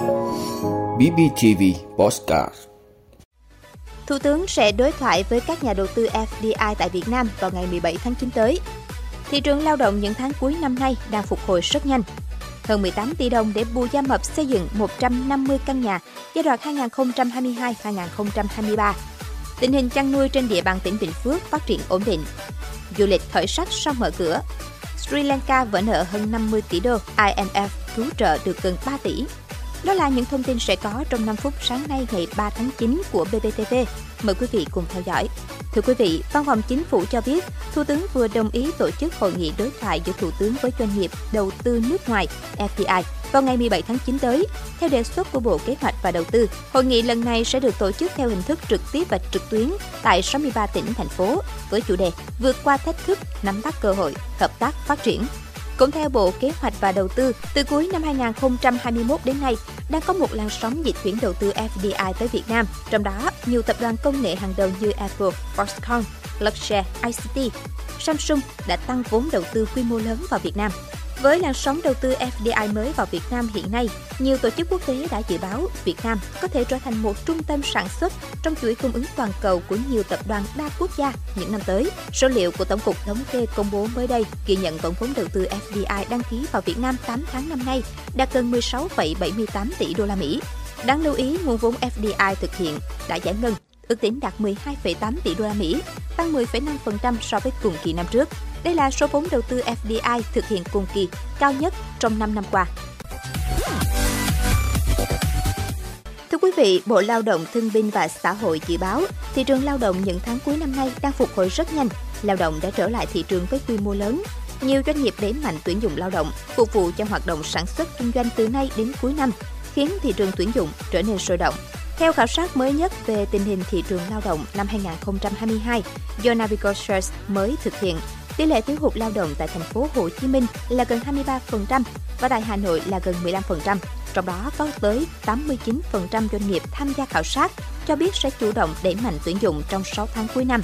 BBTV Postcard Thủ tướng sẽ đối thoại với các nhà đầu tư FDI tại Việt Nam vào ngày 17 tháng 9 tới. Thị trường lao động những tháng cuối năm nay đang phục hồi rất nhanh. Hơn 18 tỷ đồng để bù gia mập xây dựng 150 căn nhà giai đoạn 2022-2023. Tình hình chăn nuôi trên địa bàn tỉnh Bình Phước phát triển ổn định. Du lịch khởi sắc sau mở cửa. Sri Lanka vỡ nợ hơn 50 tỷ đô, IMF cứu trợ được gần 3 tỷ. Đó là những thông tin sẽ có trong 5 phút sáng nay ngày 3 tháng 9 của BBTV. Mời quý vị cùng theo dõi. Thưa quý vị, Văn phòng Chính phủ cho biết, Thủ tướng vừa đồng ý tổ chức hội nghị đối thoại giữa Thủ tướng với doanh nghiệp đầu tư nước ngoài FDI vào ngày 17 tháng 9 tới. Theo đề xuất của Bộ Kế hoạch và Đầu tư, hội nghị lần này sẽ được tổ chức theo hình thức trực tiếp và trực tuyến tại 63 tỉnh, thành phố với chủ đề Vượt qua thách thức, nắm bắt cơ hội, hợp tác phát triển. Cũng theo Bộ Kế hoạch và Đầu tư, từ cuối năm 2021 đến nay, đang có một làn sóng dịch chuyển đầu tư FDI tới Việt Nam. Trong đó, nhiều tập đoàn công nghệ hàng đầu như Apple, Foxconn, Luxshare, ICT, Samsung đã tăng vốn đầu tư quy mô lớn vào Việt Nam. Với làn sóng đầu tư FDI mới vào Việt Nam hiện nay, nhiều tổ chức quốc tế đã dự báo Việt Nam có thể trở thành một trung tâm sản xuất trong chuỗi cung ứng toàn cầu của nhiều tập đoàn đa quốc gia những năm tới. Số liệu của Tổng cục Thống kê công bố mới đây ghi nhận tổng vốn đầu tư FDI đăng ký vào Việt Nam 8 tháng năm nay đạt gần 16,78 tỷ đô la Mỹ. Đáng lưu ý, nguồn vốn FDI thực hiện đã giải ngân ước tính đạt 12,8 tỷ đô la Mỹ, tăng 10,5% so với cùng kỳ năm trước. Đây là số vốn đầu tư FDI thực hiện cùng kỳ cao nhất trong 5 năm qua. Thưa quý vị, Bộ Lao động Thương binh và Xã hội dự báo thị trường lao động những tháng cuối năm nay đang phục hồi rất nhanh. Lao động đã trở lại thị trường với quy mô lớn. Nhiều doanh nghiệp đẩy mạnh tuyển dụng lao động, phục vụ cho hoạt động sản xuất kinh doanh từ nay đến cuối năm, khiến thị trường tuyển dụng trở nên sôi động. Theo khảo sát mới nhất về tình hình thị trường lao động năm 2022 do Navigo Search mới thực hiện, tỷ lệ thiếu hụt lao động tại thành phố Hồ Chí Minh là gần 23% và tại Hà Nội là gần 15%. Trong đó có tới 89% doanh nghiệp tham gia khảo sát cho biết sẽ chủ động đẩy mạnh tuyển dụng trong 6 tháng cuối năm.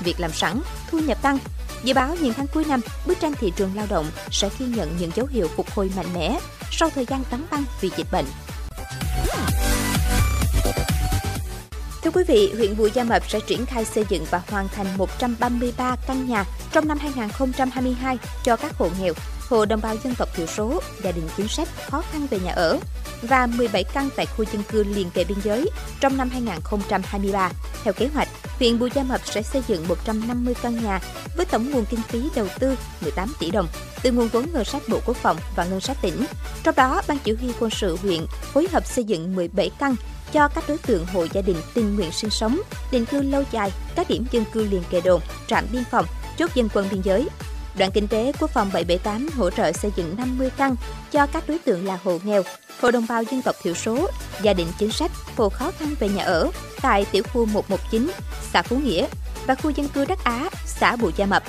Việc làm sẵn, thu nhập tăng, Dự báo những tháng cuối năm, bức tranh thị trường lao động sẽ ghi nhận những dấu hiệu phục hồi mạnh mẽ sau thời gian đóng băng vì dịch bệnh. Thưa quý vị, huyện Bù Gia Mập sẽ triển khai xây dựng và hoàn thành 133 căn nhà trong năm 2022 cho các hộ nghèo, hộ đồng bào dân tộc thiểu số, gia đình chính sách khó khăn về nhà ở và 17 căn tại khu dân cư liền kề biên giới trong năm 2023. Theo kế hoạch, huyện Bù Gia Mập sẽ xây dựng 150 căn nhà với tổng nguồn kinh phí đầu tư 18 tỷ đồng từ nguồn vốn ngân sách Bộ Quốc phòng và ngân sách tỉnh. Trong đó, Ban Chỉ huy quân sự huyện phối hợp xây dựng 17 căn cho các đối tượng hộ gia đình tình nguyện sinh sống, định cư lâu dài, các điểm dân cư liền kề đồn, trạm biên phòng, chốt dân quân biên giới. Đoàn kinh tế quốc phòng 778 hỗ trợ xây dựng 50 căn cho các đối tượng là hộ nghèo, hộ đồng bào dân tộc thiểu số, gia đình chính sách, hộ khó khăn về nhà ở tại tiểu khu 119, xã Phú Nghĩa và khu dân cư Đắc Á, xã Bù Gia Mập.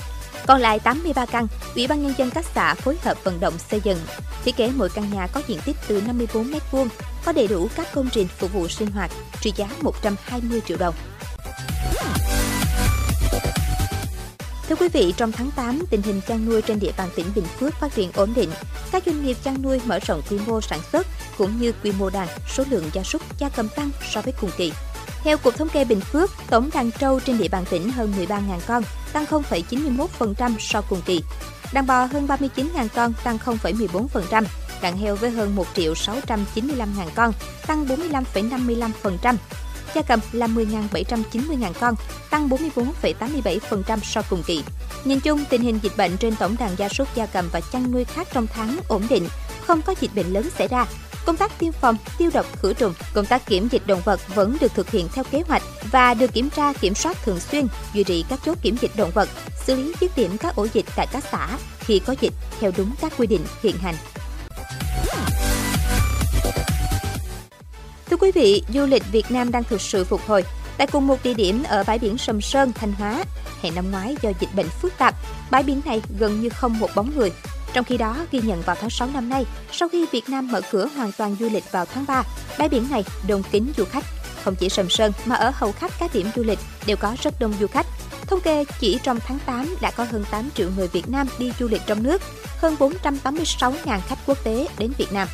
Còn lại 83 căn, Ủy ban nhân dân các xã phối hợp vận động xây dựng. Thiết kế mỗi căn nhà có diện tích từ 54 m2, có đầy đủ các công trình phục vụ sinh hoạt, trị giá 120 triệu đồng. Thưa quý vị, trong tháng 8, tình hình chăn nuôi trên địa bàn tỉnh Bình Phước phát triển ổn định. Các doanh nghiệp chăn nuôi mở rộng quy mô sản xuất cũng như quy mô đàn, số lượng gia súc, gia cầm tăng so với cùng kỳ. Theo Cục Thống kê Bình Phước, tổng đàn trâu trên địa bàn tỉnh hơn 13.000 con, tăng 0,91% so cùng kỳ. Đàn bò hơn 39.000 con, tăng 0,14%. Đàn heo với hơn 1 triệu 695.000 con, tăng 45,55%. Gia cầm là 10.790.000 con, tăng 44,87% so cùng kỳ. Nhìn chung, tình hình dịch bệnh trên tổng đàn gia súc gia cầm và chăn nuôi khác trong tháng ổn định, không có dịch bệnh lớn xảy ra, Công tác tiêm phòng, tiêu độc khử trùng, công tác kiểm dịch động vật vẫn được thực hiện theo kế hoạch và được kiểm tra kiểm soát thường xuyên, duy trì các chốt kiểm dịch động vật, xử lý dứt điểm các ổ dịch tại các xã khi có dịch theo đúng các quy định hiện hành. Quý vị, du lịch Việt Nam đang thực sự phục hồi. Tại cùng một địa điểm ở bãi biển Sầm Sơn, Thanh Hóa, hè năm ngoái do dịch bệnh phức tạp, bãi biển này gần như không một bóng người. Trong khi đó, ghi nhận vào tháng 6 năm nay, sau khi Việt Nam mở cửa hoàn toàn du lịch vào tháng 3, bãi biển này đông kín du khách. Không chỉ Sầm Sơn mà ở hầu khắp các điểm du lịch đều có rất đông du khách. Thống kê chỉ trong tháng 8 đã có hơn 8 triệu người Việt Nam đi du lịch trong nước, hơn 486.000 khách quốc tế đến Việt Nam.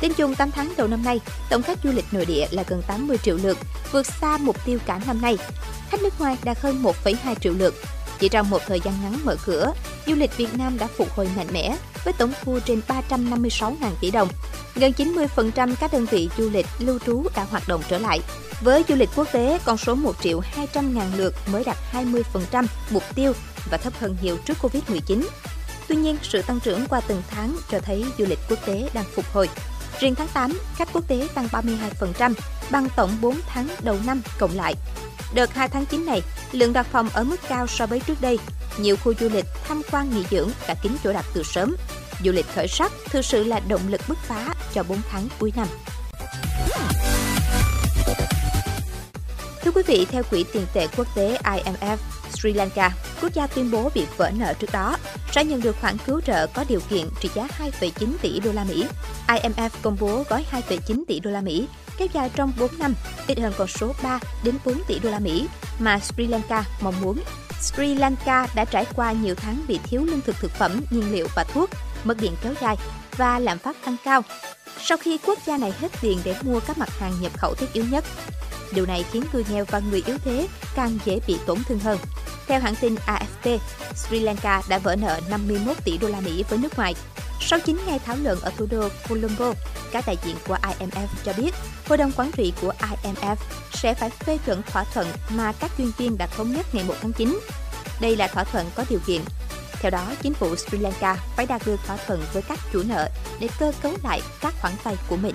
Tính chung 8 tháng đầu năm nay, tổng khách du lịch nội địa là gần 80 triệu lượt, vượt xa mục tiêu cả năm nay. Khách nước ngoài đạt hơn 1,2 triệu lượt. Chỉ trong một thời gian ngắn mở cửa, du lịch Việt Nam đã phục hồi mạnh mẽ với tổng thu trên 356.000 tỷ đồng. Gần 90% các đơn vị du lịch lưu trú đã hoạt động trở lại. Với du lịch quốc tế, con số 1 triệu 200 ngàn lượt mới đạt 20% mục tiêu và thấp hơn nhiều trước Covid-19. Tuy nhiên, sự tăng trưởng qua từng tháng cho thấy du lịch quốc tế đang phục hồi. Riêng tháng 8, khách quốc tế tăng 32%, bằng tổng 4 tháng đầu năm cộng lại. Đợt 2 tháng 9 này, lượng đặt phòng ở mức cao so với trước đây. Nhiều khu du lịch tham quan nghỉ dưỡng đã kín chỗ đặt từ sớm. Du lịch khởi sắc thực sự là động lực bứt phá cho 4 tháng cuối năm. Thưa quý vị, theo Quỹ tiền tệ quốc tế IMF, Sri Lanka, quốc gia tuyên bố bị vỡ nợ trước đó, sẽ nhận được khoản cứu trợ có điều kiện trị giá 2,9 tỷ đô la Mỹ. IMF công bố gói 2,9 tỷ đô la Mỹ kéo dài trong 4 năm, ít hơn con số 3 đến 4 tỷ đô la Mỹ mà Sri Lanka mong muốn. Sri Lanka đã trải qua nhiều tháng bị thiếu lương thực thực phẩm, nhiên liệu và thuốc, mất điện kéo dài và lạm phát tăng cao. Sau khi quốc gia này hết tiền để mua các mặt hàng nhập khẩu thiết yếu nhất, Điều này khiến người nghèo và người yếu thế càng dễ bị tổn thương hơn. Theo hãng tin AFP, Sri Lanka đã vỡ nợ 51 tỷ đô la Mỹ với nước ngoài. Sau 9 ngày thảo luận ở thủ đô Colombo, các đại diện của IMF cho biết hội đồng quản trị của IMF sẽ phải phê chuẩn thỏa thuận mà các chuyên viên đã thống nhất ngày 1 tháng 9. Đây là thỏa thuận có điều kiện. Theo đó, chính phủ Sri Lanka phải đạt được thỏa thuận với các chủ nợ để cơ cấu lại các khoản vay của mình.